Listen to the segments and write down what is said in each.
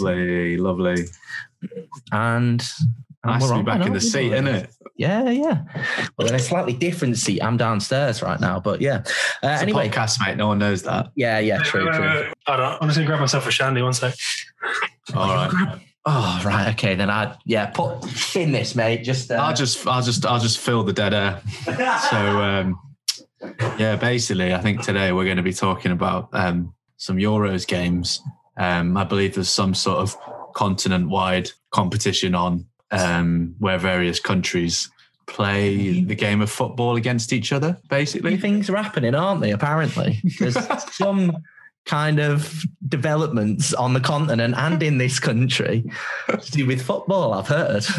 Lovely, lovely. And, and Nice we're to be on, back in the seat, isn't it? Yeah, yeah. Well, in a slightly different seat. I'm downstairs right now, but yeah. Uh, It's anyway, a podcast, mate. No one knows that. yeah, yeah, true, wait, true. wait, wait. Hold on. I'm just going to grab myself a shandy. One sec. All right. Oh, right. Okay, then I yeah put in this, mate. Just uh, I'll just, I'll just, I'll just fill the dead air. So, um, yeah, basically, I think today we're going to be talking about um, some Euros games. Um, I believe there's some sort of continent-wide competition on um, where various countries play the game of football against each other. Basically, things are happening, aren't they? Apparently, there's some kind of developments on the continent and in this country to do with football. I've heard.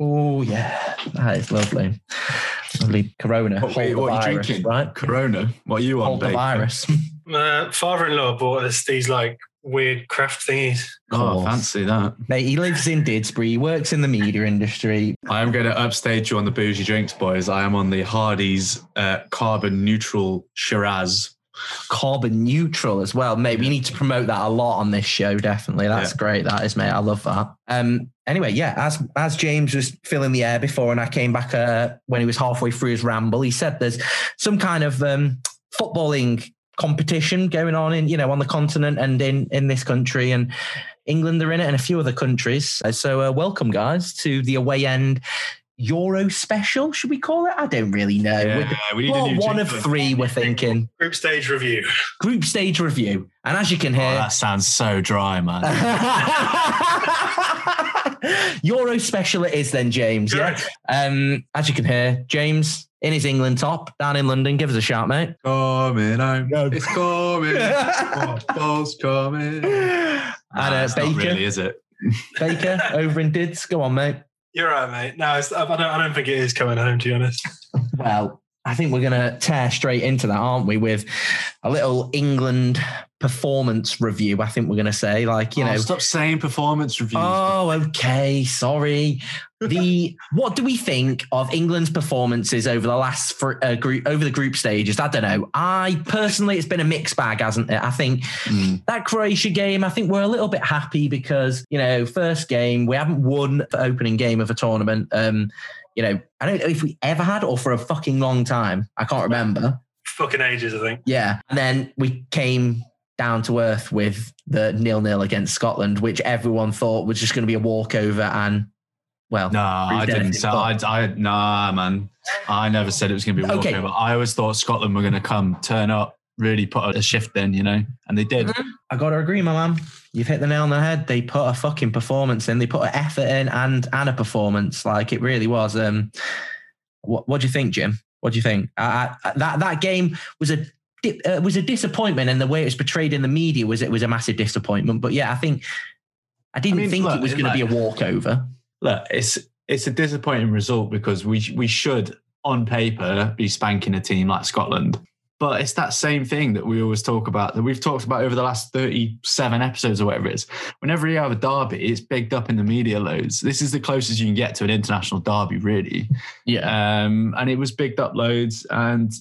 oh yeah, that is lovely. Lovely Corona. What, Hold the what are you drinking? Right. Corona. What are you on, Hold the babe? virus. My father-in-law bought us these like weird craft thingies. Oh, fancy that. Mate, he lives in Didsbury. He works in the media industry. I am going to upstage you on the bougie drinks, boys. I am on the Hardy's uh, carbon neutral Shiraz. carbon neutral as well. Mate, we need to promote that a lot on this show. Definitely, that's Yeah. great. That is, mate. I love that. Um. Anyway, yeah. As as James was filling the air before, and I came back uh, when he was halfway through his ramble, he said there's some kind of um, footballing competition going on in you know on the continent and in in this country and. England are in it and a few other countries. Uh, So, uh, welcome, guys, to the away end Euro special. Should we call it? I don't really know. We're- we need well, a new one of three, we're thinking Group stage review. group stage review. And as you can Oh, hear, that sounds so dry, man. Euro special it is then, James. Yeah. Um, as you can hear, James in his England top down in London. Give us a shout, mate. coming home. It's coming. Football's coming. And uh, it's not Baker, really, is it? Baker over in Dids. Go on, mate. You're right, mate. No, it's, I don't. I don't think it is coming home. To be honest. Well, I think we're going to tear straight into that, aren't we? With a little England performance review. I think we're going to say, like, you Oh, know, stop saying performance reviews. Oh, okay. Sorry. The what do we think of England's performances over the last for, uh, group over the group stages? I don't know. I personally, it's been a mixed bag, hasn't it? I think Mm. that Croatia game. I think we're a little bit happy because you know, first game we haven't won the opening game of a tournament. Um, you know, I don't know if we ever had or for a fucking long time. I can't remember. Fucking ages, I think. Yeah. And then we came down to earth with the nil nil against Scotland, which everyone thought was just going to be a walkover. And well, No, I didn't. So I, I, nah, man. I never said it was going to be a Okay. walkover. I always thought Scotland were going to come, turn up, really put a shift in, you know, and they did. I got to agree, my man. You've hit the nail on the head. They put a fucking performance in. They put an effort in and and a performance. Like it really was. Um, what what do you think, Jim? What do you think? I, I, that that game was a di- uh, was a disappointment, and the way it was portrayed in the media was it was a massive disappointment. But yeah, I think I didn't mean, think look, it was going like- to be a walkover. Look, it's it's a disappointing result because we we should on paper be spanking a team like Scotland. But it's that same thing that we always talk about that we've talked about over the last 37 episodes or whatever it is. Whenever you have a derby, it's bigged up in the media loads. This is the closest you can get to an international derby, really. Yeah, Um, and it was bigged up loads, and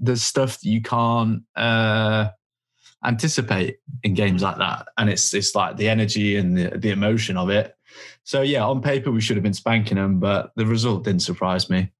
there's stuff that you can't uh, anticipate in games like that. And it's it's like the energy and the, the emotion of it. So yeah, on paper we should have been spanking them, but the result didn't surprise me.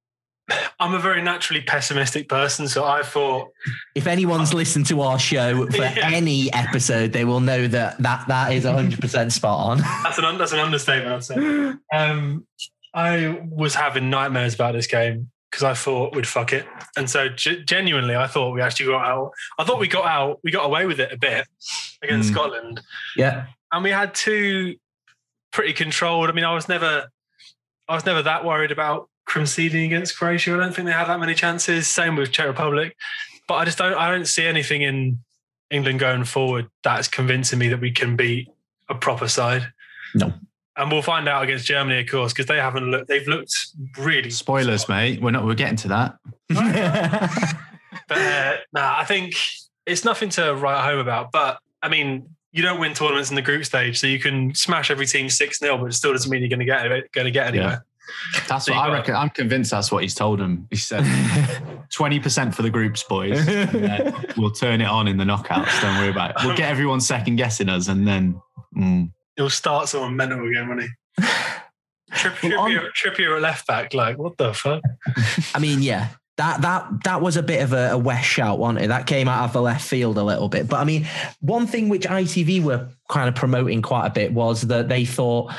I'm a very naturally pessimistic person, so I thought if anyone's listened to our show for Yeah. any episode, they will know that that that is hundred percent spot on. that's an that's an understatement. I'd say. Um, I was having nightmares about this game because I thought we'd fuck it, and so g- genuinely, I thought we actually got out. I thought we got out. We got away with it a bit against Mm. Scotland, yeah, and we had two pretty controlled. I mean, I was never, I was never that worried about conceding against Croatia. I don't think they had that many chances. Same with Czech Republic, but I just don't. I don't see anything in England going forward that's convincing me that we can beat a proper side. No. And we'll find out against Germany, of course, because they haven't looked. They've looked really Spoilers, mate. We're not. We're getting to that. But uh, nah, I think it's nothing to write home about. But I mean, you don't win tournaments in the group stage, so you can smash every team six 0 but it still doesn't mean you're going to get it, going to get anywhere. That's So what I got- reckon. I'm convinced that's what he's told him. He said 20% for the groups, boys. and then we'll turn it on in the knockouts. Don't worry about it. We'll get everyone second guessing us and then. mm. He'll start someone mental again, won't he? Tripp, Well, on- Trippier, Trippier at left back, like what the fuck? I mean, yeah, that that that was a bit of a, a west shout, wasn't it? That came out of the left field a little bit. But I mean, one thing which ITV were kind of promoting quite a bit was that they thought,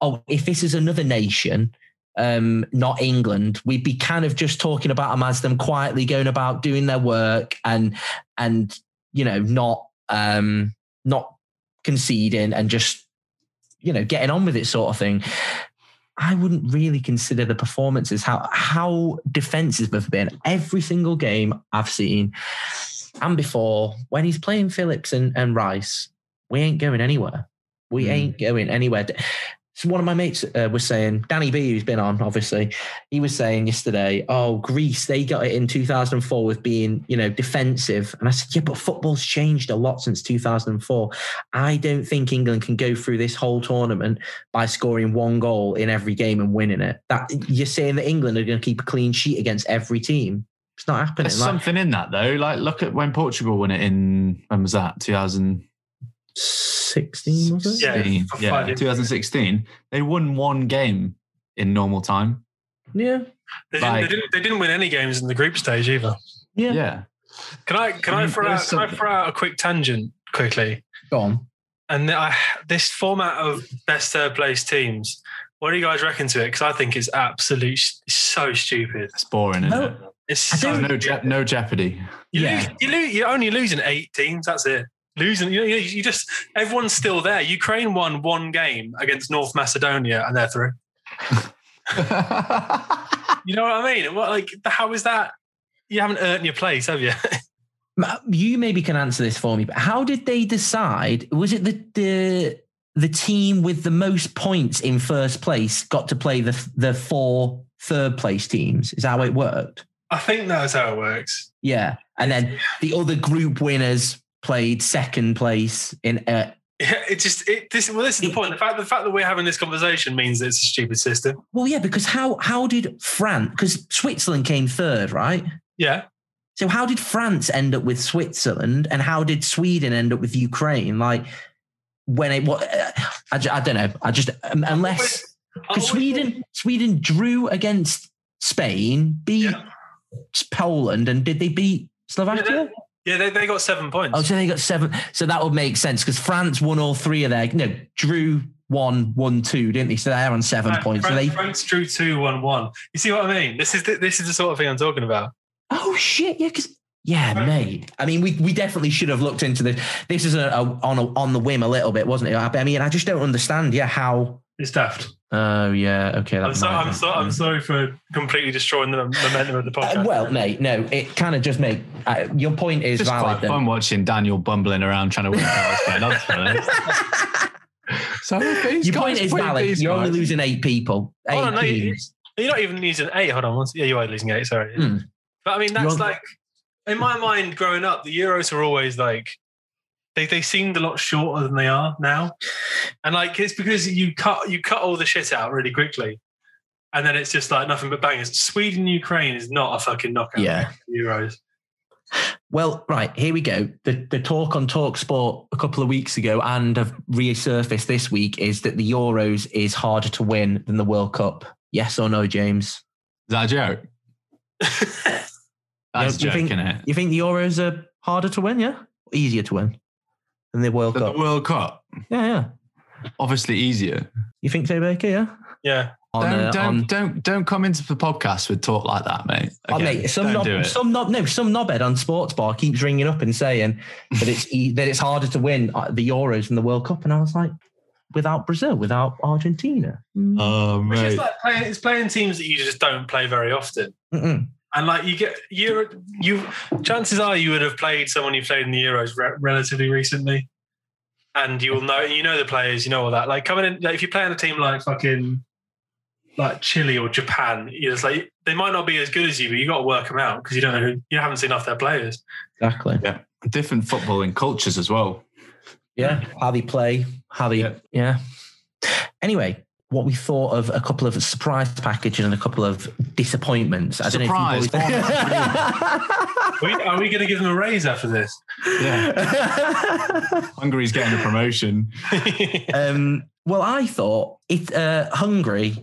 oh, if this is another nation, um, not England, we'd be kind of just talking about them as them quietly going about doing their work and and you know not um not conceding and just you know getting on with it sort of thing. I wouldn't really consider the performances how how defensive they've been. Every single game I've seen and before when he's playing Phillips and, and Rice, we ain't going anywhere. We Mm. ain't going anywhere. So one of my mates uh, was saying, Danny B, who's been on, obviously, he was saying yesterday, oh, Greece, they got it in 2004 with being, you know, defensive. And I said, yeah, but football's changed a lot since 2004. I don't think England can go through this whole tournament by scoring one goal in every game and winning it. That you're saying that England are going to keep a clean sheet against every team. It's not happening. There's Like, something in that though. Like, look at when Portugal won it in, when was that? 2016. 16 was it? Yeah, for yeah, 2016. They won one game in normal time. Yeah. They didn't, they, didn't, they didn't win any games in the group stage either. Yeah. Yeah. Can I can I I, throw there's out can I throw out a quick tangent quickly? Go on. And I, this format of best third place teams, what do you guys reckon to it? Because I think it's absolute it's so stupid. It's boring, isn't No, it? It's so No, je- no jeopardy. You Yeah. lose, you lose, you're only losing eight teams. That's it. Losing, you know, you just everyone's still there. Ukraine won one game against North Macedonia, and they're through. You know what I mean? What like how is that? You haven't earned your place, have you? You maybe can answer this for me, but how did they decide? Was it the the the team with the most points in first place got to play the the four third place teams? Is that how it worked? I think that's how it works. Yeah, and then the other group winners played second place in. Uh, Yeah, it just it this well this is the point. The fact the fact that we're having this conversation means that it's a stupid system. well, yeah, because how how did France? Because Switzerland came third, right? Yeah. So how did France end up with Switzerland, and how did Sweden end up with Ukraine? Like when it what uh, I, I don't know. I just um, unless because Sweden Sweden drew against Spain, beat Yeah. Poland, and did they beat Slovakia? Yeah, they, they got seven points. Oh, so they got seven. So that would make sense because France won all three of their no drew one, one, two, didn't they? So they're on seven Fran- points. So they France drew two, one, one. You see what I mean? This is the, this is the sort of thing I'm talking about. Oh shit! Yeah, because yeah, mate. I mean, we we definitely should have looked into this. This is a, a on a, on the whim a little bit, wasn't it? I mean, I just don't understand. Yeah, how? It's daft. Oh yeah, okay. I'm, so, I'm, so, I'm sorry for completely destroying the momentum of the Uh, podcast. well, mate, no. It kind of just make uh, your point is It's just valid. quite fun watching Daniel bumbling around trying to work out what's going on. to be honest. so these Your guys point is valid. You're only losing eight people. Eight Hold on, no, you- teams. You're not even losing eight. Hold on. one- Yeah, you are losing eight. Sorry. Hmm. But I mean, that's You're- like, in my mind, growing up, the Euros were always like, they, they seemed a lot shorter than they are now. And like, it's because you cut you cut all the shit out really quickly. And then it's just like nothing but bangers. Sweden, Ukraine is not a fucking knockout. Yeah. Euros. Well, right, here we go. The the talk on Talk Sport a couple of weeks ago and have resurfaced this week is that the Euros is harder to win than the World Cup. Yes or no, James? Is that a joke? That's you a joke, think- it? You think the Euros are harder to win, yeah? Easier to win than the World The Cup? World Cup, Yeah, yeah. obviously easier. You think so, Baker? Yeah. yeah. On, don't, uh, don't, on- don't, don't come into the podcast with talk like that, mate. Oh, Again, mate, some don't knob, do it. some knob, no, some knobhead on Sports Bar keeps ringing up and saying that it's e- that it's harder to win uh, the Euros than the World Cup, and I was like, without Brazil, without Argentina, Mm. oh, Which is mate. like playing, it's playing teams that you just don't play very often. Mm-mm. And like you get you you chances are you would have played someone you played in the Euros re- relatively recently, and you will know you know the players, you know all that. Like coming in, like if you play on a team like fucking like Chile or Japan, you're just like they might not be as good as you, but you got to work them out because you don't know who you haven't seen off their players. exactly. Yeah, different footballing cultures as well. Yeah, how they play, how they, yeah. Yeah. Anyway, what we thought of a couple of surprise packages and a couple of disappointments. I don't Surprise. know if you boys- We- Are we going to give them a raise after this? Yeah. Hungary's getting a promotion. um, well, I thought it uh, Hungary,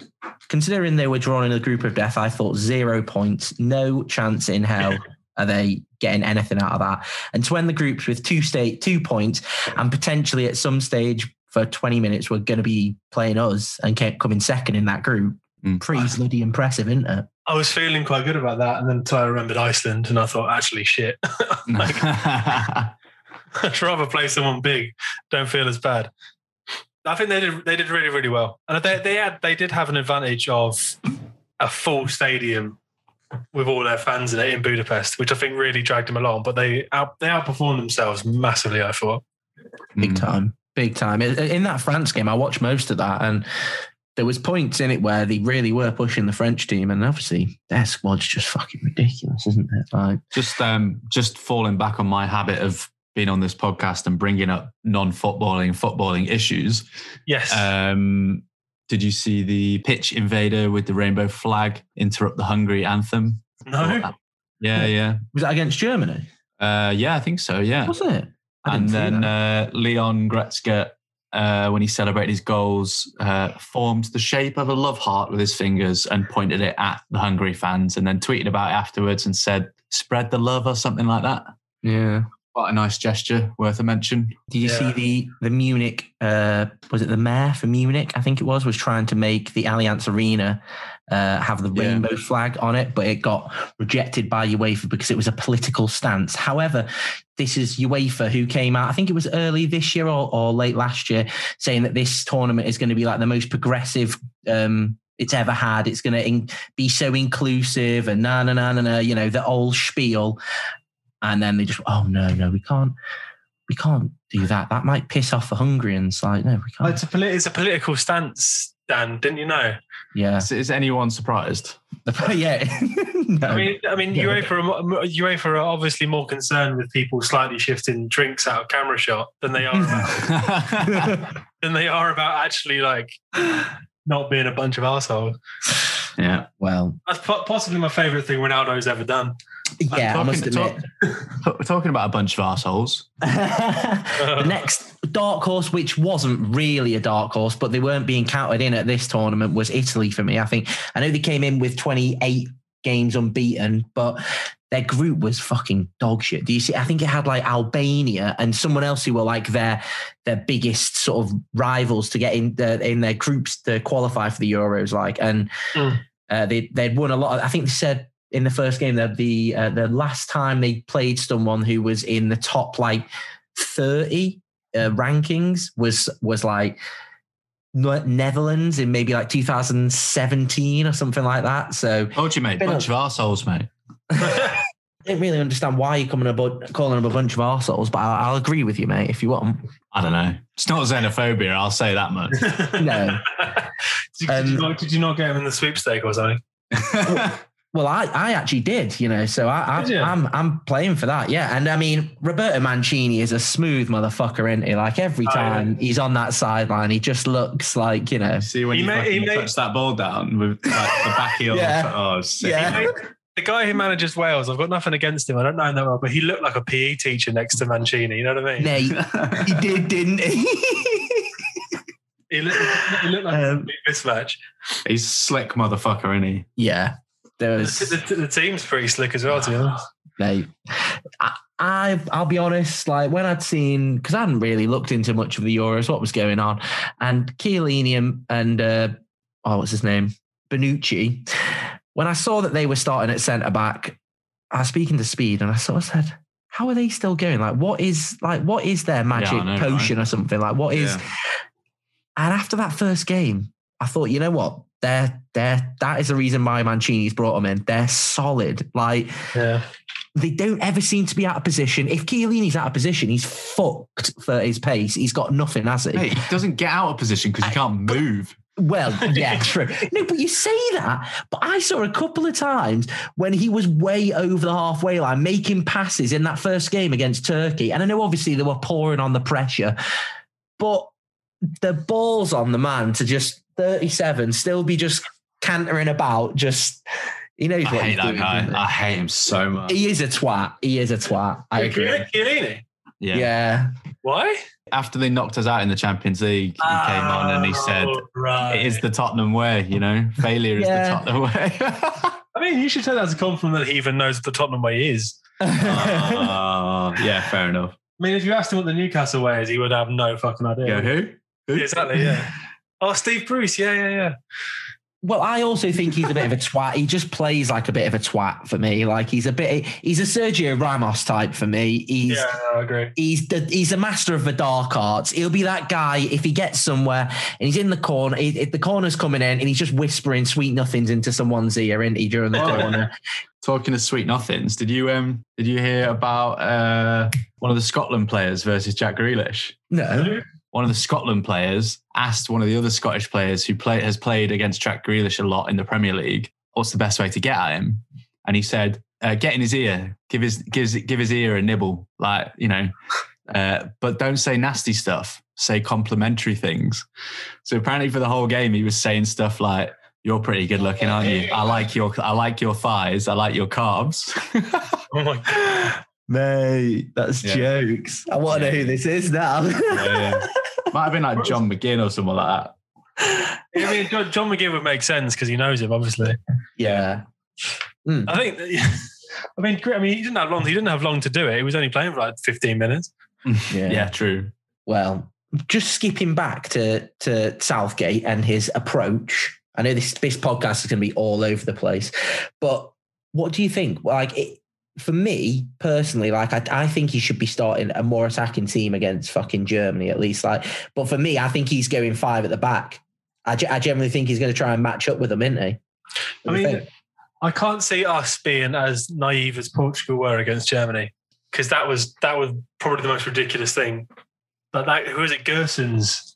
considering they were drawn in a group of death, I thought zero points, no chance in hell. Are they getting anything out of that? And to end the groups with two state two points, and potentially at some stage for 20 minutes, we're going to be playing us and kept coming second in that group. Mm. Pretty bloody impressive, isn't it? I was feeling quite good about that, and then until I remembered Iceland, and I thought, actually, shit. I'd rather play someone big. Don't feel as bad. I think they did. They did really, really well, and they they had they did have an advantage of a full stadium with all their fans in it in Budapest, which I think really dragged them along. But they out they outperformed themselves massively. I thought. big Mm. time, big time. In- In that France game, I watched most of that, and there was points in it where they really were pushing the French team, and obviously their squad's just fucking ridiculous, isn't it? Like, just um just falling back on my habit of being on this podcast and bringing up non-footballing footballing issues Yes. um did you see the pitch invader with the rainbow flag interrupt the hungary anthem no. yeah yeah was that against Germany? uh yeah i think so yeah Was it? I and then uh, leon goretzka uh, when he celebrated his goals, uh, formed the shape of a love heart with his fingers and pointed it at the Hungary fans, and then tweeted about it afterwards and said, "Spread the love" or something like that. yeah. Quite a nice gesture, worth a mention. Did you see the the Munich? Uh, was it the mayor for Munich? I think it was was trying to make the Allianz Arena uh, have the Yeah. rainbow flag on it, but it got rejected by UEFA because it was a political stance. However, this is UEFA who came out. I think it was early this year or, or late last year, saying that this tournament is going to be like the most progressive. Um, it's ever had. It's going to be so inclusive and na na na na na. You know the old spiel, and then they just oh no no we can't we can't do that. That might piss off the Hungarians. Like, no, we can't. it's a polit- it's a political stance, Dan. Didn't you know? Yeah, Is, is anyone surprised? yeah. no. I mean, I mean, Yeah. UEFA are, UEFA are obviously more concerned with people slightly shifting drinks out of camera shot than they are about, than they are about actually like not being a bunch of assholes. yeah. well, That's possibly my favorite thing Ronaldo's ever done. yeah, I talking- must admit. talk- We're talking about a bunch of assholes. the next dark horse, which wasn't really a dark horse, but they weren't being counted in at this tournament, was Italy for me. I think I know they came in with 28 games unbeaten, but their group was fucking dog shit. Do you see? I think it had like Albania and someone else who were like their their biggest sort of rivals to get in the, in their groups to qualify for the Euros. Like, and Mm. uh, they they'd won a lot. Of, I think they said in the first game that the uh, the last time they played someone who was in the top like 30 uh, rankings was was like Netherlands in maybe like 2017 or something like that. So Told you, mate. Bunch of assholes, mate. I didn't really understand why you're coming about calling them a bunch of arseholes, but I'll, I'll agree with you, mate, if you want. I don't know. It's not xenophobia. I'll say that much. No. did, did you Um, not, did you not get him in the sweepstake or something? Well, I, I actually did, you know, so I, Did you? I I'm I'm playing for that, yeah. And I mean, Roberto Mancini is a smooth motherfucker, isn't he? Like every Oh, yeah. time he's on that sideline, he just looks like you know, See when He you may- he fucking may- touch that ball down with like, the back heel. Yeah. Oh, sick. Yeah. Made- the guy who manages Wales, I've got nothing against him. I don't know him that well, but he looked like a PE teacher next to Mancini. You know what I mean? Nate, he did, didn't he? He looked, he looked like Um, a big mismatch. He's slick motherfucker, isn't he? yeah, there The, was. the, the team's pretty slick as well, to be honest. Mate, I, I I'll be honest. Like when I'd seen, because I hadn't really looked into much of the Euros, what was going on, and Chiellini and, and uh, oh, what's his name, Bonucci. When I saw that they were starting at centre back, I was speaking to Speed, and I sort of said, "How are they still going? Like, what is like what is their magic I know, potion or something? Like, what is?" Yeah. And after that first game, I thought, you know what? They're, they're, that is the reason why Mancini's brought them in. They're solid. Like, Yeah. they don't ever seem to be out of position. If Chiellini's out of position, he's fucked for his pace. He's got nothing, has he? Hey, he doesn't get out of position because he can't move. Well, yeah, true. No, but you say that. But I saw a couple of times when he was way over the halfway line, making passes in that first game against Turkey. And I know obviously they were pouring on the pressure, but the balls on the man to just 37, still be just cantering about, just he knows I what hate he's that doing. guy. he? I hate him so much. He is a twat. He is a twat. I agree. Chiellini. Yeah. Yeah. Why? After they knocked us out in the Champions League, he came on and he oh, said, Oh, right. "It is the Tottenham way." You know, failure is the Tottenham way. I mean, you should take that as a compliment that he even knows what the Tottenham way is. Oh, yeah, fair enough. I mean, if you asked him what the Newcastle way is, he would have no fucking idea. Go who? Who? Exactly, yeah. Oh, Steve Bruce. Yeah, yeah, yeah. Well, I also think he's a bit of a twat. He just plays like a bit of a twat for me. Like he's a bit, he's a Sergio Ramos type for me. He's Yeah, no, I agree. he's the, he's a master of the dark arts. He'll be that guy if he gets somewhere and he's in the corner. He, if the corner's coming in and he's just whispering sweet nothings into someone's ear, isn't he, during the Oh. corner? Talking of sweet nothings, did you um did you hear about uh one of the Scotland players versus Jack Grealish? No. One of the Scotland players asked one of the other Scottish players who play, has played against Jack Grealish a lot in the Premier League, what's the best way to get at him? And he said, uh, "Get in his ear, give his gives give his ear a nibble, like you know, uh, but don't say nasty stuff. Say complimentary things." So apparently, for the whole game, he was saying stuff like. You're pretty good looking, aren't you? I like your I like your thighs. I like your calves. Oh my god. Mate, that's Yeah. jokes. I want to know who this is now. yeah. Might have been like John McGinn or someone like that. I mean, John, John McGinn would make sense because he knows him, obviously. yeah. Hmm. I think. I mean, I mean, he didn't have long. He didn't have long to do it. He was only playing for like 15 minutes. Yeah. Yeah, true. Well, just skipping back to to Southgate and his approach. I know this this podcast is going to be all over the place, but what do you think? Like, it, for me personally, like I, I think he should be starting a more attacking team against fucking Germany at least. Like, but for me, I think he's going five at the back. I, I generally think he's going to try and match up with them, isn't he? I What you mean, think? I can't see us being as naive as Portugal were against Germany because that was that was probably the most ridiculous thing. But that who was it? Gosens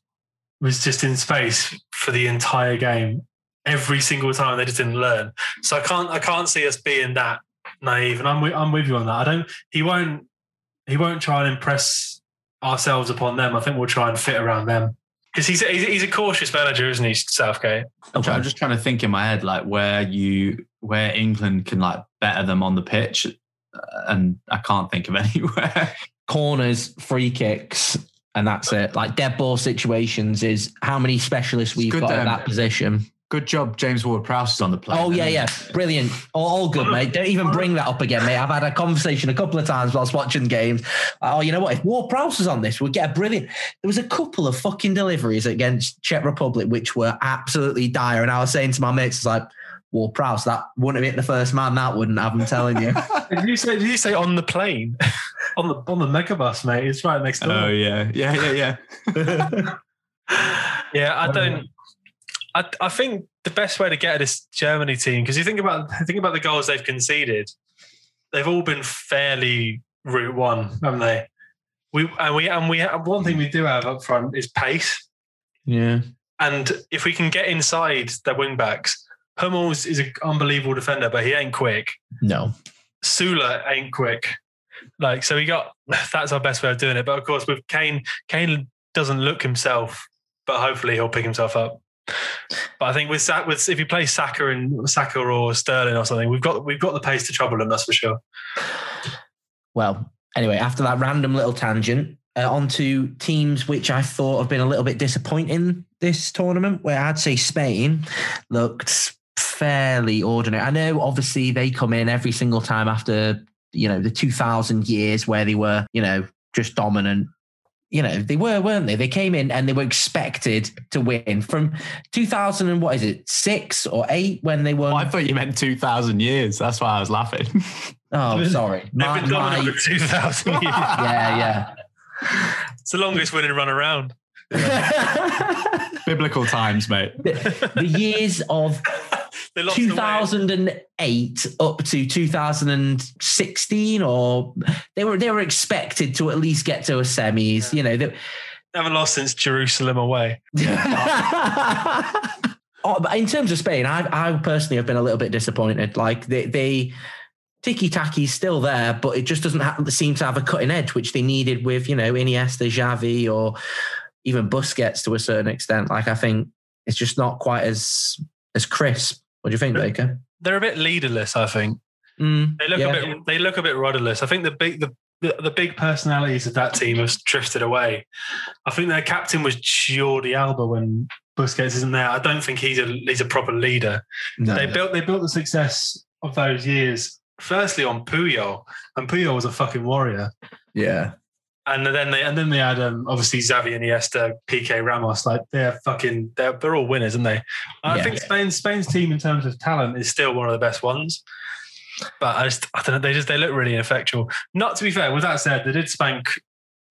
was just in space for the entire game. Every single time they just didn't learn. So I can't I can't see us being that naive. And I'm with, I'm with you on that. I don't. He won't. He won't try and impress ourselves upon them. I think we'll try and fit around them because he's, he's he's a cautious manager, isn't he, Southgate? I'm try- I'm just trying to think in my head like where you where England can like better them on the pitch, uh, and I can't think of anywhere. corners, free kicks, and that's it. Like dead ball situations is how many specialists we've got in that position. Good job, James Ward-Prowse is on the plane. Oh yeah, yeah, brilliant. All, all good, mate. Don't even bring that up again, mate. I've had a conversation a couple of times whilst watching games. Uh, oh, you know what? If Ward Prowse was on this, we'd get a brilliant. There was a couple of fucking deliveries against Czech Republic which were absolutely dire, and I was saying to my mates, "It's like Ward Prowse, that wouldn't have hit the first man. That wouldn't have. I'm telling you." Did you say? Did you say on the plane? on the on the megabus, mate. It's right next oh, door. Oh yeah, yeah, yeah, yeah. yeah, I don't. I I think the best way to get at this Germany team because you think about think about the goals they've conceded, they've all been fairly route one, haven't they? We and we and we have, one thing we do have up front is pace, yeah. and if we can get inside their wing backs, Hummels is an unbelievable defender, but he ain't quick. No. Süle ain't quick. Like, so we got that's our best way of doing it. But of course, with Kane, Kane doesn't look himself, but hopefully he'll pick himself up. But I think with with if you play Saka and Saka or Sterling or something, we've got we've got the pace to trouble them. That's for sure. Well, anyway, after that random little tangent, uh, on to teams which I thought have been a little bit disappointing this tournament, where I'd say Spain looked fairly ordinary. I know, obviously, they come in every single time after, you know, the 2000 years where they were, you know, just dominant. You know, they were, weren't they? They came in and they were expected to win from 2000 and what is it, six or eight when they won? Oh, I thought you meant two thousand years. That's why I was laughing. oh, sorry. They've My- been dominant my- for two thousand years. Yeah, yeah, It's the longest winning run around. yeah. Biblical times, mate. the, the years of They lost the way. 2008 up to 2016 or they were they were expected to at least get to a semis you know they, Haven't lost since Jerusalem away. oh, but in terms of Spain I, I personally have been a little bit disappointed like they, they Tiki Taka's still there, but it just doesn't have, seem to have a cutting edge, which they needed with, you know, Iniesta, Xavi, or even Busquets to a certain extent. Like, I think it's just not quite as as crisp. What do you think, Baker? They're a bit leaderless, I think. Mm, They look yeah. a bit they look a bit rudderless. I think the big the, the the big personalities of that team have drifted away. I think their captain was Jordi Alba when Busquets isn't there. I don't think he's a he's a proper leader. No. They built they built the success of those years firstly on Puyol, and Puyol was a fucking warrior. yeah. And then they and then they had um, obviously Xavi and Iniesta, Piqué Ramos. Like they're fucking they're, they're all winners, aren't they? I Yeah. think Spain Spain's team in terms of talent is still one of the best ones. But I just I don't know. They just they look really ineffectual. Not to be fair. With that said, they did spank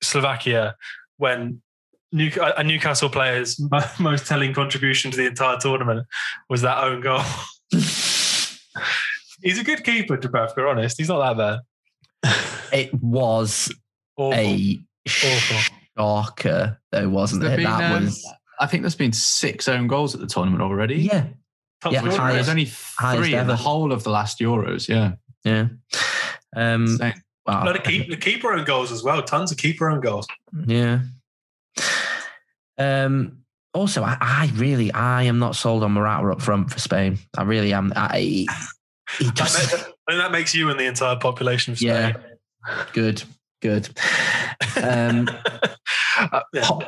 Slovakia when New, a Newcastle player's most telling contribution to the entire tournament was that own goal. He's a good keeper, to be honest. He's not that bad. It was Awful. a Awful. shocker, though, wasn't There's it? been, that um, was I think there's been six own goals at the tournament already. yeah, Top Yeah, scorer. There's only three in ever. the whole of the last Euros. Yeah. yeah. Um, Insane. wow. No, the, keep, the keeper own goals as well. Tons of keeper own goals. Yeah. Um. Also, I, I really, I am not sold on Morata up front for Spain. I really am. I, he That just, I think that makes you and the entire population of Spain. yeah, good, good. Um, Uh. Po-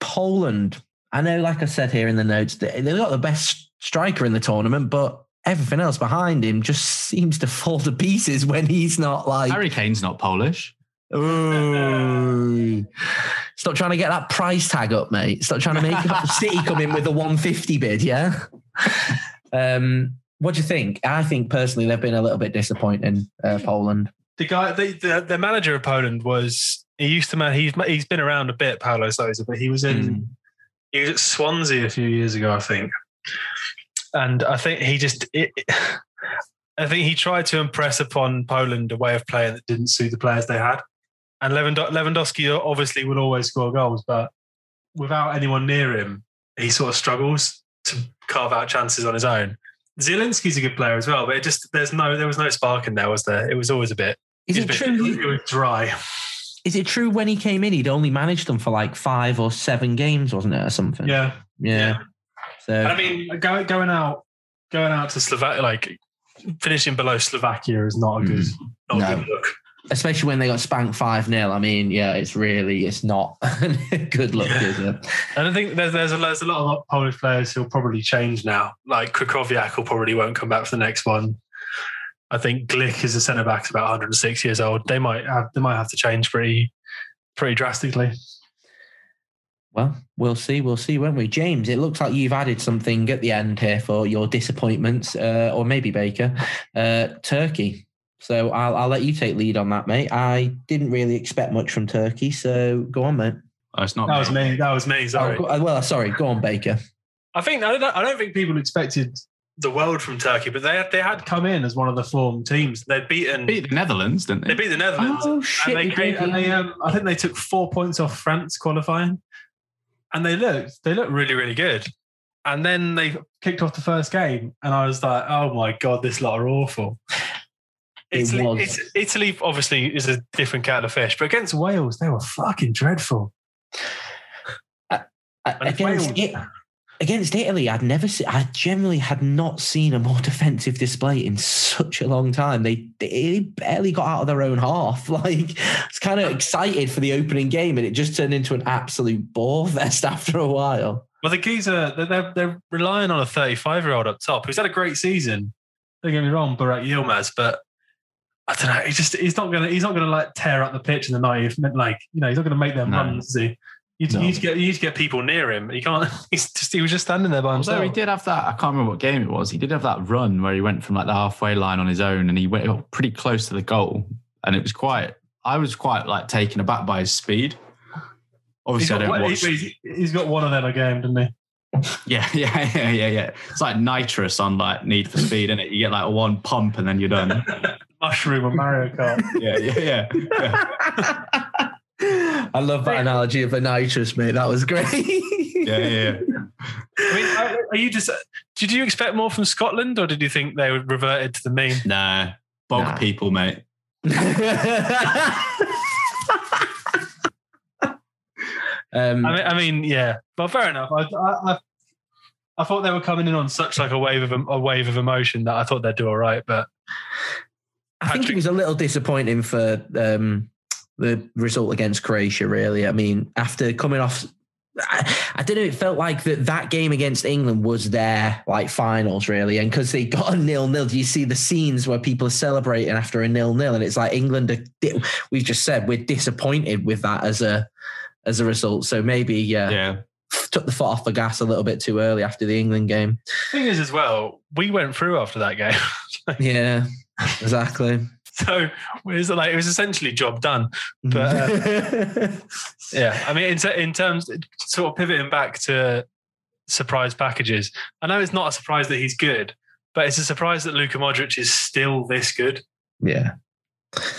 Poland. I know, like I said here in the notes, they they've got the best striker in the tournament, but everything else behind him just seems to fall to pieces when he's not like. Harry Kane's not Polish. Ooh. Stop trying to get that price tag up, mate. Stop trying to make City come in with a 150 bid, yeah? Um, what do you think? I think personally they've been a little bit disappointing, uh, Poland. The guy, the, the, the manager of Poland was. He used to man. He's he's been around a bit, Paulo Sousa, but he was in. Mm. He was at Swansea a few years ago, I think. And I think he just. It, I think he tried to impress upon Poland a way of playing that didn't suit the players they had. And Lewando- Lewandowski obviously will always score goals, but without anyone near him, he sort of struggles to carve out chances on his own. Zielinski's a good player as well, but it just there's no there was no spark in there, was there? It was always a bit. Is it it was a true? It was dry. Is it true when he came in, he'd only managed them for like five or seven games, wasn't it, or something? Yeah. Yeah. So I mean, go, going out, going out to Slovakia, like finishing below Slovakia is not a hmm. good, not a good look. especially when they got spanked five 0 I mean, yeah, it's really it's not a good look, is it? And I think there's there's a, there's a lot of Polish players who'll probably change now. Like Krychowiak will probably won't come back for the next one. I think Glik is a centre back, about 106 years old. They might have they might have to change pretty pretty drastically. Well, we'll see. We'll see, won't we? James, it looks like you've added something at the end here for your disappointments, uh, or maybe Baker, uh, Turkey. So I'll, I'll let you take lead on that, mate. I didn't really expect much from Turkey, so go on, mate. Oh, it's not. That was me. That was me. Sorry. Oh, go- well, sorry, go on, Baker. I think I don't, I don't think people expected the world from Turkey, but they they had come in as one of the form teams. They'd beaten Beat the Netherlands, didn't they they? beat the Netherlands. Oh shit! and they came, and they um, I think they took four points off France qualifying, and they looked they looked really really good. And then they kicked off the first game, and I was like, oh my god, this lot are awful. It Italy. It- Italy obviously is a different kettle of fish, but against Wales they were fucking dreadful. Uh, against Wales- it, against Italy, I'd never seen. I generally had not seen a more defensive display in such a long time. They they barely got out of their own half. Like, I was kind of excited for the opening game, and it just turned into an absolute bore fest after a while. Well, the geezer they're, they're, they're relying on a 35 year old up top who's had a great season. Don't get me wrong, Burak uh, Yilmaz, but I don't know. He just he's not gonna he's not gonna like tear up the pitch in the 90th. Like you know, he's not gonna make them No. runs. Is he? You, No. you need to get you need to get people near him. He can't. He's just he was just standing there by Although himself. he did have that, I can't remember what game it was. He did have that run where he went from like the halfway line on his own, and he went pretty close to the goal, and it was quite. I was quite like taken aback by his speed. Obviously, I don't one- watch. he's, he's got one of them a game, didn't he? Yeah, yeah, yeah, yeah, yeah. It's like nitrous on like Need for Speed, and it? You get like one pump and then you're done. Mushroom on Mario Kart. Yeah, yeah, yeah. I love that analogy of the nitrous, mate. That was great. Yeah, yeah, yeah. I mean, are- are you just? Did you expect more from Scotland, or did you think they would reverted to the mean? Nah, bog Nah. people, mate. um, I mean, I mean, yeah. But fair enough. I, I, I, I thought they were coming in on such like a wave of a wave of emotion that I thought they'd do all right. But I think it was a little disappointing for um, the result against Croatia. Really, I mean, after coming off, I, I don't know. It felt like that that game against England was their like finals, really, and because they got a nil nil. Do you see the scenes where people are celebrating after a nil nil, and it's like England? Are, we've just said we're disappointed with that as a as a result. So maybe yeah, Yeah. took the foot off the gas a little bit too early after the England game. thing is, as well, we went through after that game. Yeah, exactly. So it was like it was essentially job done. But, um, Yeah, I mean, in, in terms, sort of pivoting back to surprise packages. I know it's not a surprise that he's good, but it's a surprise that Luka Modric is still this good. yeah.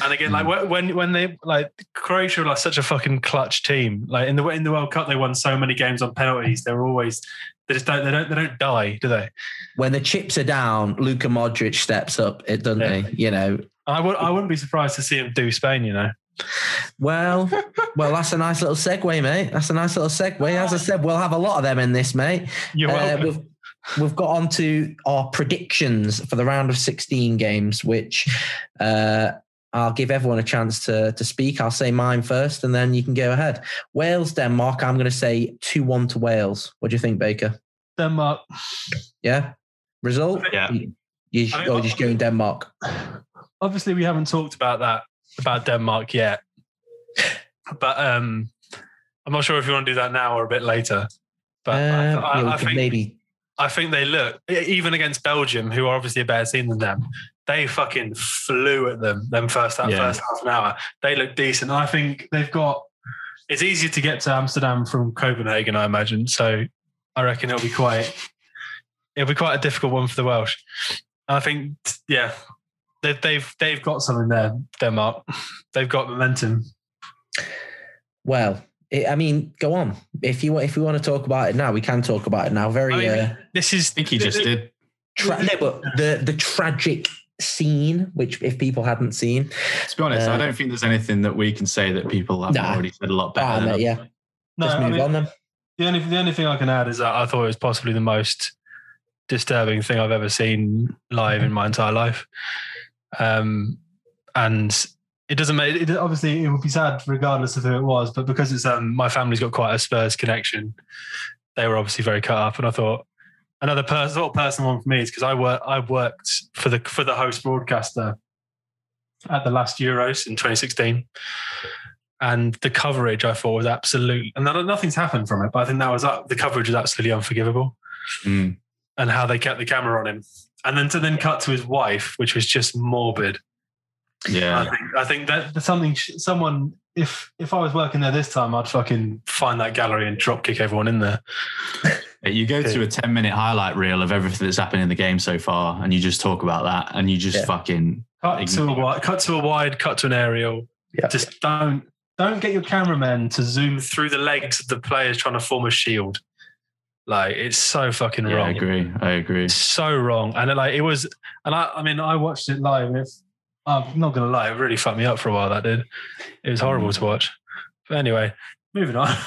And again, like mm. when when they like Croatia are like such a fucking clutch team. Like in the in the World Cup, they won so many games on penalties. They're always they just don't they don't they don't die, do they? when the chips are down, Luka Modric steps up, it doesn't Yeah. he? You know. I would I wouldn't be surprised to see him do Spain. You know, Well, well, that's a nice little segue, mate. That's a nice little segue. As I said, we'll have a lot of them in this, mate. you're Uh, welcome. we've we've got on to our predictions for the round of 16 games, which uh, I'll give everyone a chance to to speak. I'll say mine first, and then you can go ahead. Wales, Denmark. I'm going to say two one to Wales. What do you think, Baker? Denmark. Yeah. Result? Yeah. You, you I mean, or just going Denmark? Obviously, we haven't talked about that about Denmark yet, but um, I'm not sure if you want to do that now or a bit later. But I, Uh, I- yeah, I think maybe I think they look even against Belgium, who are obviously a better team than them. They fucking flew at them. Them first that Yeah. first half an hour, they look decent. I think they've got. It's easier to get to Amsterdam from Copenhagen, I imagine. So I reckon it'll be quite. It'll be quite a difficult one for the Welsh. I think, yeah, they've they've they've got something there. Denmark, they've got momentum. Well, it, I mean, go on. If you if we want to talk about it now, we can talk about it now. Very I mean, uh, This is. I think he just did. tra- no, but the the tragic scene, which if people hadn't seen, To be honest, Uh, I don't think there's anything that we can say that people have Nah. already said a lot better. ah, than mate, yeah, No, let's I mean, on then. The only the only thing I can add is that I thought it was possibly the most disturbing thing I've ever seen live in my entire life. Um, and it doesn't make it obviously it would be sad regardless of who it was, but because it's um my family's got quite a Spurs connection, they were obviously very cut up. And I thought another person sort of personal one for me is because I work I worked for the for the host broadcaster at the last Euros in 2016 and the coverage I thought was absolute, and no- nothing's happened from it. But I think that was uh, the coverage was absolutely unforgivable, Mm. and how they kept the camera on him, and then to then cut to his wife, which was just morbid. I Yeah. think I think that that's something someone if if I was working there this time, I'd fucking find that gallery and drop kick everyone in there. You go to a 10 minute highlight reel of everything that's happened in the game so far, and you just talk about that, and you just Yeah. fucking. Cut to a wide, cut to a wide, cut to an aerial. Yeah. Just don't don't get your cameramen to zoom through the legs of the players trying to form a shield. Like it's so fucking Yeah, I agree. I agree. so wrong. And it, like it was, and I, I mean, I watched it live. And it's, I'm not gonna lie, it really fucked me up for a while. That did. It was horrible to watch. But anyway, moving on.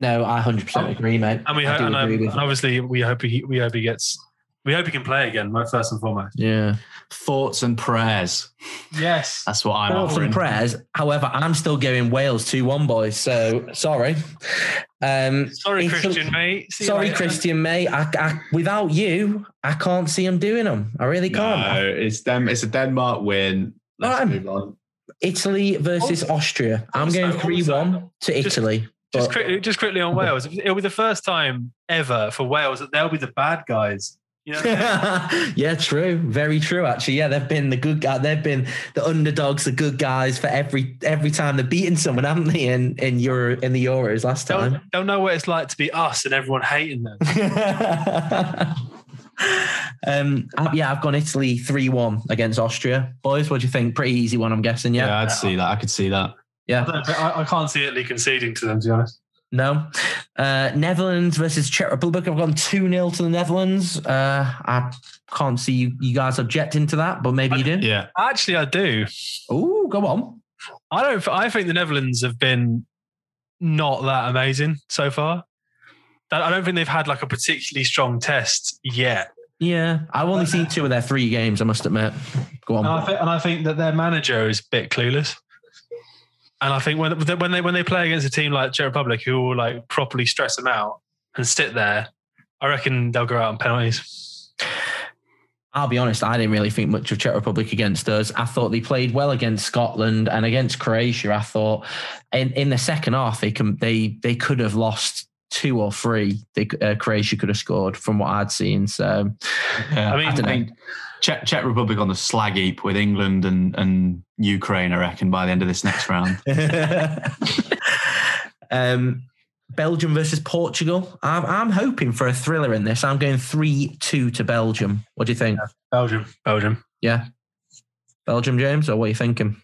No, I hundred percent agree, mate. and we I hope, do and, um, agree with and obviously we hope he, we hope he gets, we hope he can play again. my First and foremost. Yeah. Thoughts and prayers. Yes. That's what I'm Thoughts and prayers. However, I'm still going Wales 2 1, boys. So sorry. Um, Sorry, it's a- Christian, mate. See sorry. Christian, mate. I, I, without you, I can't see him doing them. I really can't. No, it's them. It's a Denmark win. Let's Um, move on. Italy versus Austria. I'm also- going 3 1 to just- Italy. Just, but- quickly, just quickly on Wales. It'll be the first time ever for Wales that they'll be the bad guys. You know? yeah, true. Very true. Actually, yeah, they've been the good guy. They've been the underdogs, the good guys for every every time they're beating someone, haven't they? In in Euro in the Euros last time. don't, don't know what it's like to be us and everyone hating them. um, uh, yeah, I've gone Italy three one against Austria. Boys, what do you think? Pretty easy one, I'm guessing. Yeah, Yeah, I'd see that. I could see that. Yeah. don't I, I can't see Italy conceding to them, to be honest. No. Uh, Netherlands versus Czech Republic. I've gone 2 0 to the Netherlands. Uh, I can't see you, you guys objecting to that, but maybe you do. Yeah. Actually, I do. Oh, go on. I don't. I think the Netherlands have been not that amazing so far. I don't think they've had like a particularly strong test yet. Yeah, I've only seen two of their three games. I must admit. Go on. And I, think, and I think that their manager is a bit clueless. And I think when when they when they play against a team like Czech Republic, who will like properly stress them out and sit there, I reckon they'll go out on penalties. I'll be honest, I didn't really think much of Czech Republic against us. I thought they played well against Scotland and against Croatia. I thought in, in the second half they can they they could have lost two or three. They, uh, Croatia could have scored from what I'd seen. So Yeah, I mean, I, don't know. think Czech, Czech Republic on the slag heap with England and, and Ukraine, I reckon, by the end of this next round. um, Belgium versus Portugal. I'm, I'm hoping for a thriller in this. I'm going 3 2 to Belgium. What do you think? Belgium, Belgium. Yeah. Belgium, James, or what are you thinking?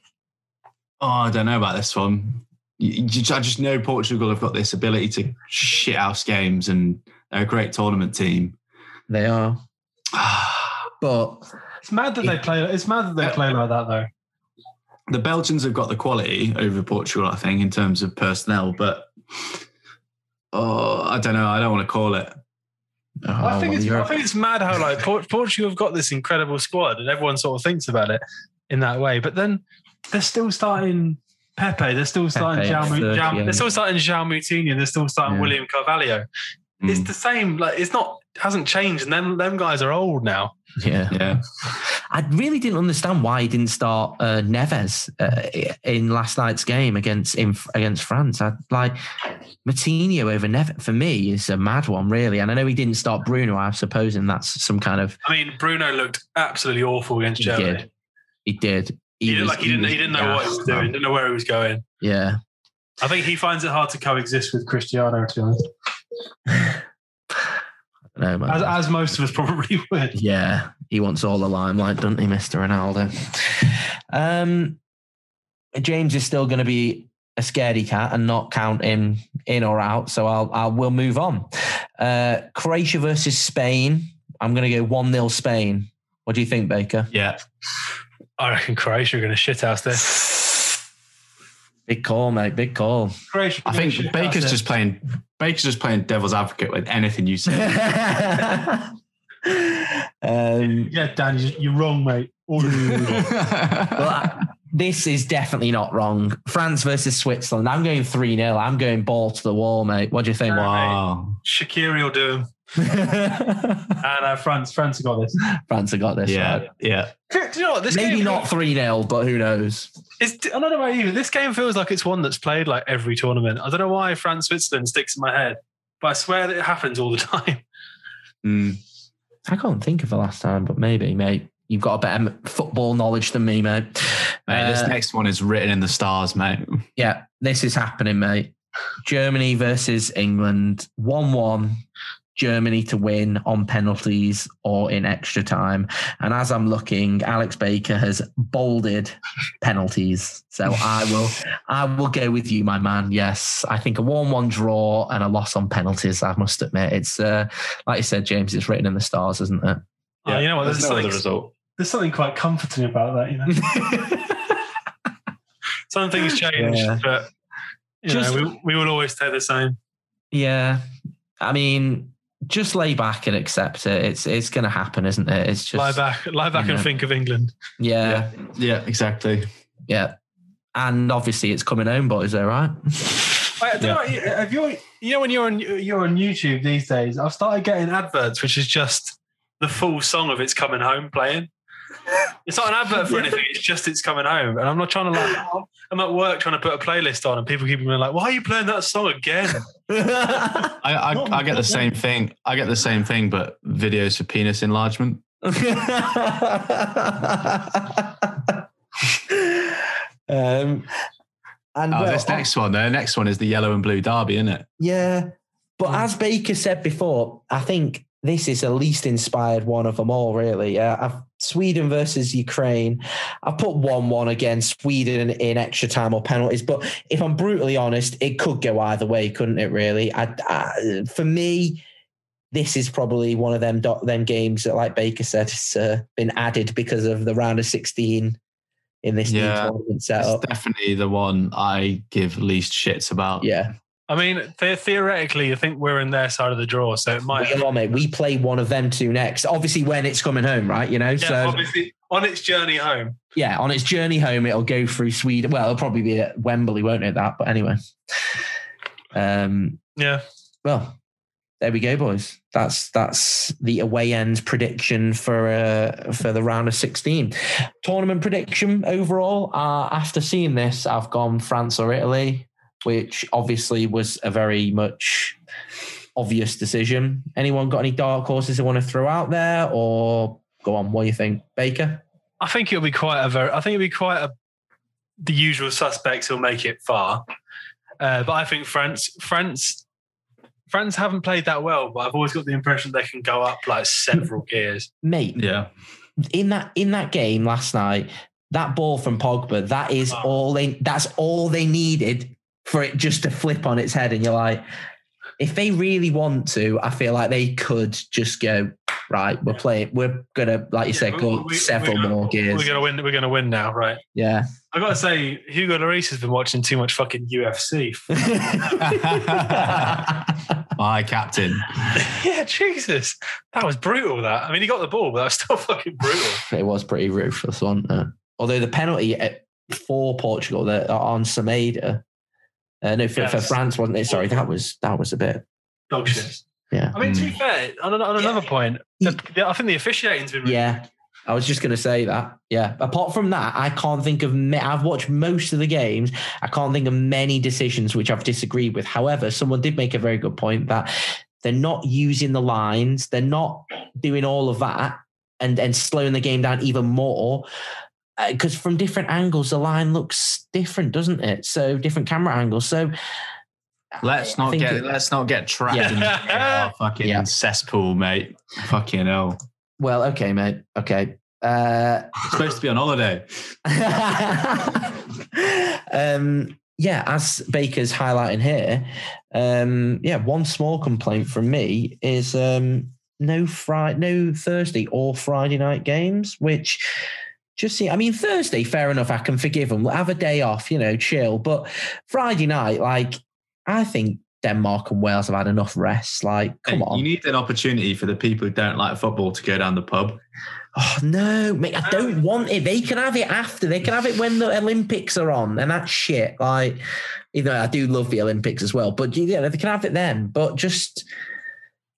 Oh, I don't know about this one. You- you- I just know Portugal have got this ability to shit house games and they're a great tournament team. They are. But It's mad that they play. It's mad that they play like that though. the Belgians have got the quality over Portugal, I think, in terms of personnel, but oh, I don't know. I don't want to call it. oh, I think well, it's I think it's mad how like Portugal have got this incredible squad and everyone sort of thinks about it in that way, but then they're still starting Pepe, they're still starting Pepe, Jaume, third, Jaume- yeah. they're still starting João Moutinho, they're still starting Yeah. William Carvalho. It's Mm, the same, like it's not hasn't changed, and then them guys are old now. yeah. yeah. I really didn't understand why he didn't start uh, Neves uh, in last night's game against in, against France. I like Moutinho over Neves for me is a mad one, really. And I know he didn't start Bruno. I'm supposing that's some kind of I mean, Bruno looked absolutely awful against he Germany. did. He did. He, did was- like he didn't he didn't know what he was doing, man. didn't know where he was going. Yeah. I think he finds it hard to coexist with Cristiano, to be honest, No, man. as, as most of us probably would. Yeah, he wants all the limelight, doesn't he, Mr. Ronaldo? Um, James is still going to be a scaredy cat and not count him in or out. So I'll, I'll we'll move on. Uh, Croatia versus Spain. I'm going to go one 0 Spain. What do you think, Baker? Yeah. I reckon Croatia are going to shit shithouse this. Big call, mate. Big call. Croatia. I think Baker's just playing Baker's just playing devil's advocate with anything you say. um, Yeah, Dan, you- you're wrong, mate. All of you. well, I- this is definitely not wrong. France versus Switzerland. I'm going 3 0. I'm going ball to the wall, mate. What do you think? wow. Shaqiri will do him. And uh, France, France have got this. France have got this. Yeah. right. Yeah. Do you know what? This Maybe game, not 3 0, but who knows? It's, I don't know about you. This game feels like it's one that's played like every tournament. I don't know why France Switzerland sticks in my head, but I swear that it happens all the time. Mm. I can't think of the last time, but maybe, mate. You've got a better football knowledge than me, mate. Mate, this Uh, next one is written in the stars, mate. Yeah, this is happening, mate. Germany versus England, 1 1. Germany to win on penalties or in extra time. And as I'm looking, Alex Baker has bolded penalties. So I will I will go with you, my man. Yes. I think a 1-1 draw and a loss on penalties, I must admit. It's uh, like you said, James, it's written in the stars, isn't it? Oh, you know what? There's, no other something, result. there's something quite comforting about that. You know, some things change, Yeah. but you Just- know, we, we will always stay the same. yeah. I mean, just lay back and accept it. It's it's gonna happen, isn't it? It's just lie back, lie back, you and know. think of England. yeah. Yeah, exactly. Yeah. And obviously it's coming home, boys, all right? I don't know. If you're, you know, when you're on you're on YouTube these days, I've started getting adverts, which is just the full song of "It's Coming Home" playing. It's not an advert for anything. It's just "It's Coming Home," and I'm not trying to like. I'm at work trying to put a playlist on, and people keep being like, "Why are you playing that song again?" I, I, I get the same thing. I get the same thing, but videos for penis enlargement. um, and Oh, well, this next one, the next one is the yellow and blue derby, isn't it? yeah, but as Baker said before, I think this is the least inspired one of them all. Really, uh, I've, Sweden versus Ukraine. I put one-one against Sweden in extra time or penalties. But if I'm brutally honest, it could go either way, couldn't it? Really, I, I, for me. This is probably one of them them games that, like Baker said, has uh, been added because of the round of sixteen in this new Yeah. tournament It's setup. definitely the one I give least shits about. Yeah, I mean, the- theoretically, I think we're in their side of the draw, so it might. We are, mate. We play one of them two next. Obviously, when it's coming home, right? You know, Yeah, so obviously, on its journey home. yeah, on its journey home, it'll go through Sweden. Well, it'll probably be at Wembley, won't it? That, but anyway. Um. Yeah. Well, there we go, boys. That's that's the away end prediction for uh, for the round of sixteen. Tournament prediction overall. Uh, after seeing this, I've gone France or Italy, which obviously was a very much obvious decision. Anyone got any dark horses they want to throw out there, or go on? What do you think, Baker? I think it'll be quite a very. I think it'll be quite a. The usual suspects will make it far, uh, but I think France, France, France haven't played that well. But I've always got the impression they can go up like several gears. Mate, Yeah. in that in that game last night, that ball from Pogba, that is Oh. all they that's all they needed for it just to flip on its head. And you're like, if they really want to, I feel like they could just go, right, we're playing, we're gonna, like you said, go we- several gonna- more gears. We're gonna win. We're gonna win now, right? Yeah. I gotta say, Hugo Lloris has been watching too much fucking UFC. My captain. yeah, Jesus, that was brutal. That I mean, he got the ball, but that was still fucking brutal. it was pretty ruthless, wasn't it? Although the penalty for Portugal that on Semedo, uh, no, for, for France wasn't it? Sorry, that was that was a bit. Dog shit. Yeah. I mean, to be Mm. fair, on, on another point, the, the- I think the officiating's been really Yeah, I was just going to say that. Yeah. Apart from that, I can't think of. ma- I've watched most of the games. I can't think of many decisions which I've disagreed with. However, someone did make a very good point that they're not using the lines. They're not doing all of that and and slowing the game down even more. Because from different angles, the line looks different, doesn't it? So different camera angles. So Let's I not get it- let's not get trapped Yeah. in our fucking Yeah. cesspool, mate. Fucking hell. well, okay, mate. Okay. Uh, supposed to be on holiday. um, yeah, as Baker's highlighting here, um, yeah, one small complaint from me is um, no Friday, no Thursday or Friday night games, which just see. I mean, Thursday, fair enough, I can forgive them. We'll Have a day off, you know, chill. But Friday night, like, I think Denmark and Wales have had enough rest. Like, come Hey, on. You need an opportunity for the people who don't like football to go down the pub. Oh no, mate! I don't want it. They can have it after. They can have it when the Olympics are on, and that's shit. Like, even though I do love the Olympics as well, but yeah, they can have it then. But just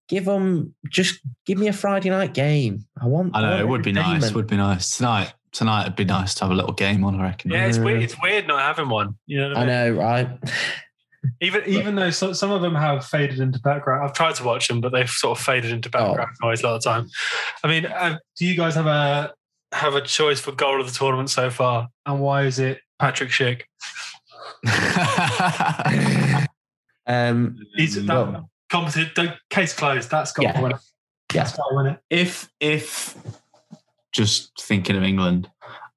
give them, just give me a Friday night game. I want. I know it would be nice. Would be nice tonight. Tonight it'd be nice to have a little game on. I reckon. Yeah, it's weird. It's weird not having one. You know what I I mean? know, right? Even even though so, some of them have faded into background, I've tried to watch them, but they've sort of faded into Oh. background noise a lot of time. I mean, uh, do you guys have a have a choice for goal of the tournament so far, and why is it Patrick Schick? Um, He's that Well- competent. The case closed. That's got Yeah. to win it. Yeah. That's got to win it. if if just thinking of England,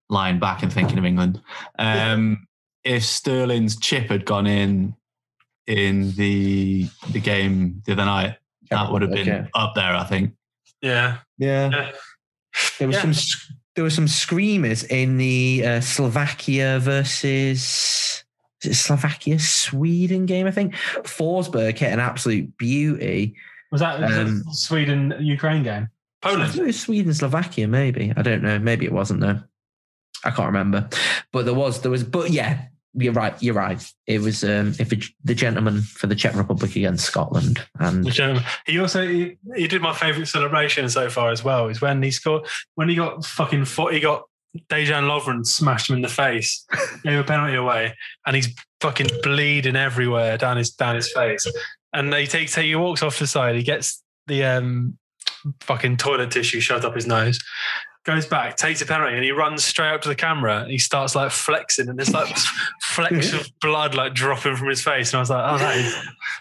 lying back and thinking of England, um, if Sterling's chip had gone in in the the game the other night, that would have been Okay. up there. I think. Yeah. Yeah. Yeah. There was Yeah. some there were some screamers in the uh, Slovakia versus is it Slovakia Sweden game. I think Forsberg hit an absolute beauty. Was that, was that Um, Sweden Ukraine game? Poland. it was Sweden Slovakia. Maybe I don't know. Maybe it wasn't though. I can't remember. But there was there was. But yeah, you're right. You're right. It was um, if it, the gentleman for the Czech Republic against Scotland and Which, um, he also he, he did my favourite celebration so far as well. Is when he scored when he got fucking fought, he got Dejan Lovren smashed him in the face, gave a penalty away, and he's fucking bleeding everywhere down his down his face. And he takes he walks off the side. He gets the um fucking toilet tissue shoved up his nose. Goes back, takes a penalty, and he runs straight up to the camera. And he starts like flexing, and there's like flecks of blood like dropping from his face. And I was like, "Oh, that is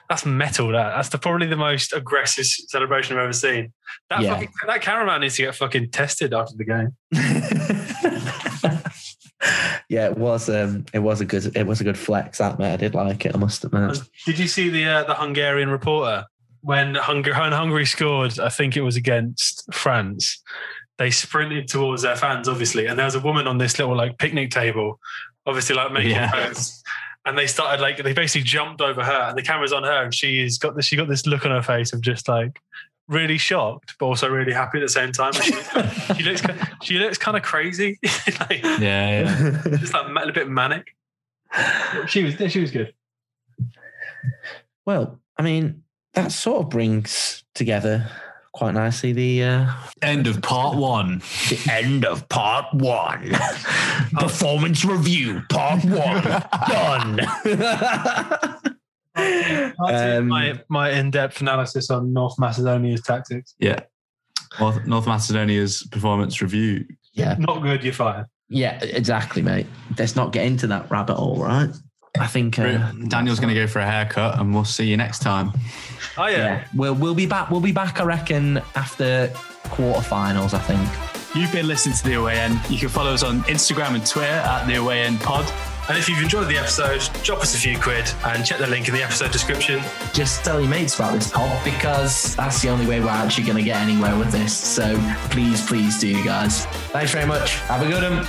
that's metal. That that's the, probably the most aggressive celebration I've ever seen. That Yeah. fucking, that cameraman needs to get fucking tested after the game. yeah, it was um, it was a good it was a good flex that mate. I did like it. I must admit. Did you see the uh, the Hungarian reporter when Hungary when Hungary scored? I think it was against France. They sprinted towards their fans, obviously, and there was a woman on this little like picnic table, obviously like making Yeah. notes. and they started like they basically jumped over her, and the camera's on her, and she's got this she got this look on her face of just like really shocked, but also really happy at the same time. She looks, kind of, she looks, she looks kind of crazy, like, Yeah, yeah. just like a bit manic. She was she was good. well, I mean, that sort of brings together quite nicely the uh, End of part one. the end of part one. Performance review, part one. Done. Um, my my in depth analysis on North Macedonia's tactics. Yeah. North, North Macedonia's performance review. yeah, Not good. You're fired. yeah, exactly, mate. Let's not get into that rabbit hole, right? I think uh, Daniel's going to go for a haircut, and we'll see you next time. Oh yeah. yeah, we'll we'll be back. We'll be back. I reckon after quarterfinals. I think. You've been listening to The Away End. You can follow us on Instagram and Twitter at The Away End Pod. And if you've enjoyed the episode, drop us a few quid and check the link in the episode description. Just tell your mates about this pod because that's the only way we're actually going to get anywhere with this. So please, please do, guys. Thanks very much. Have a good one.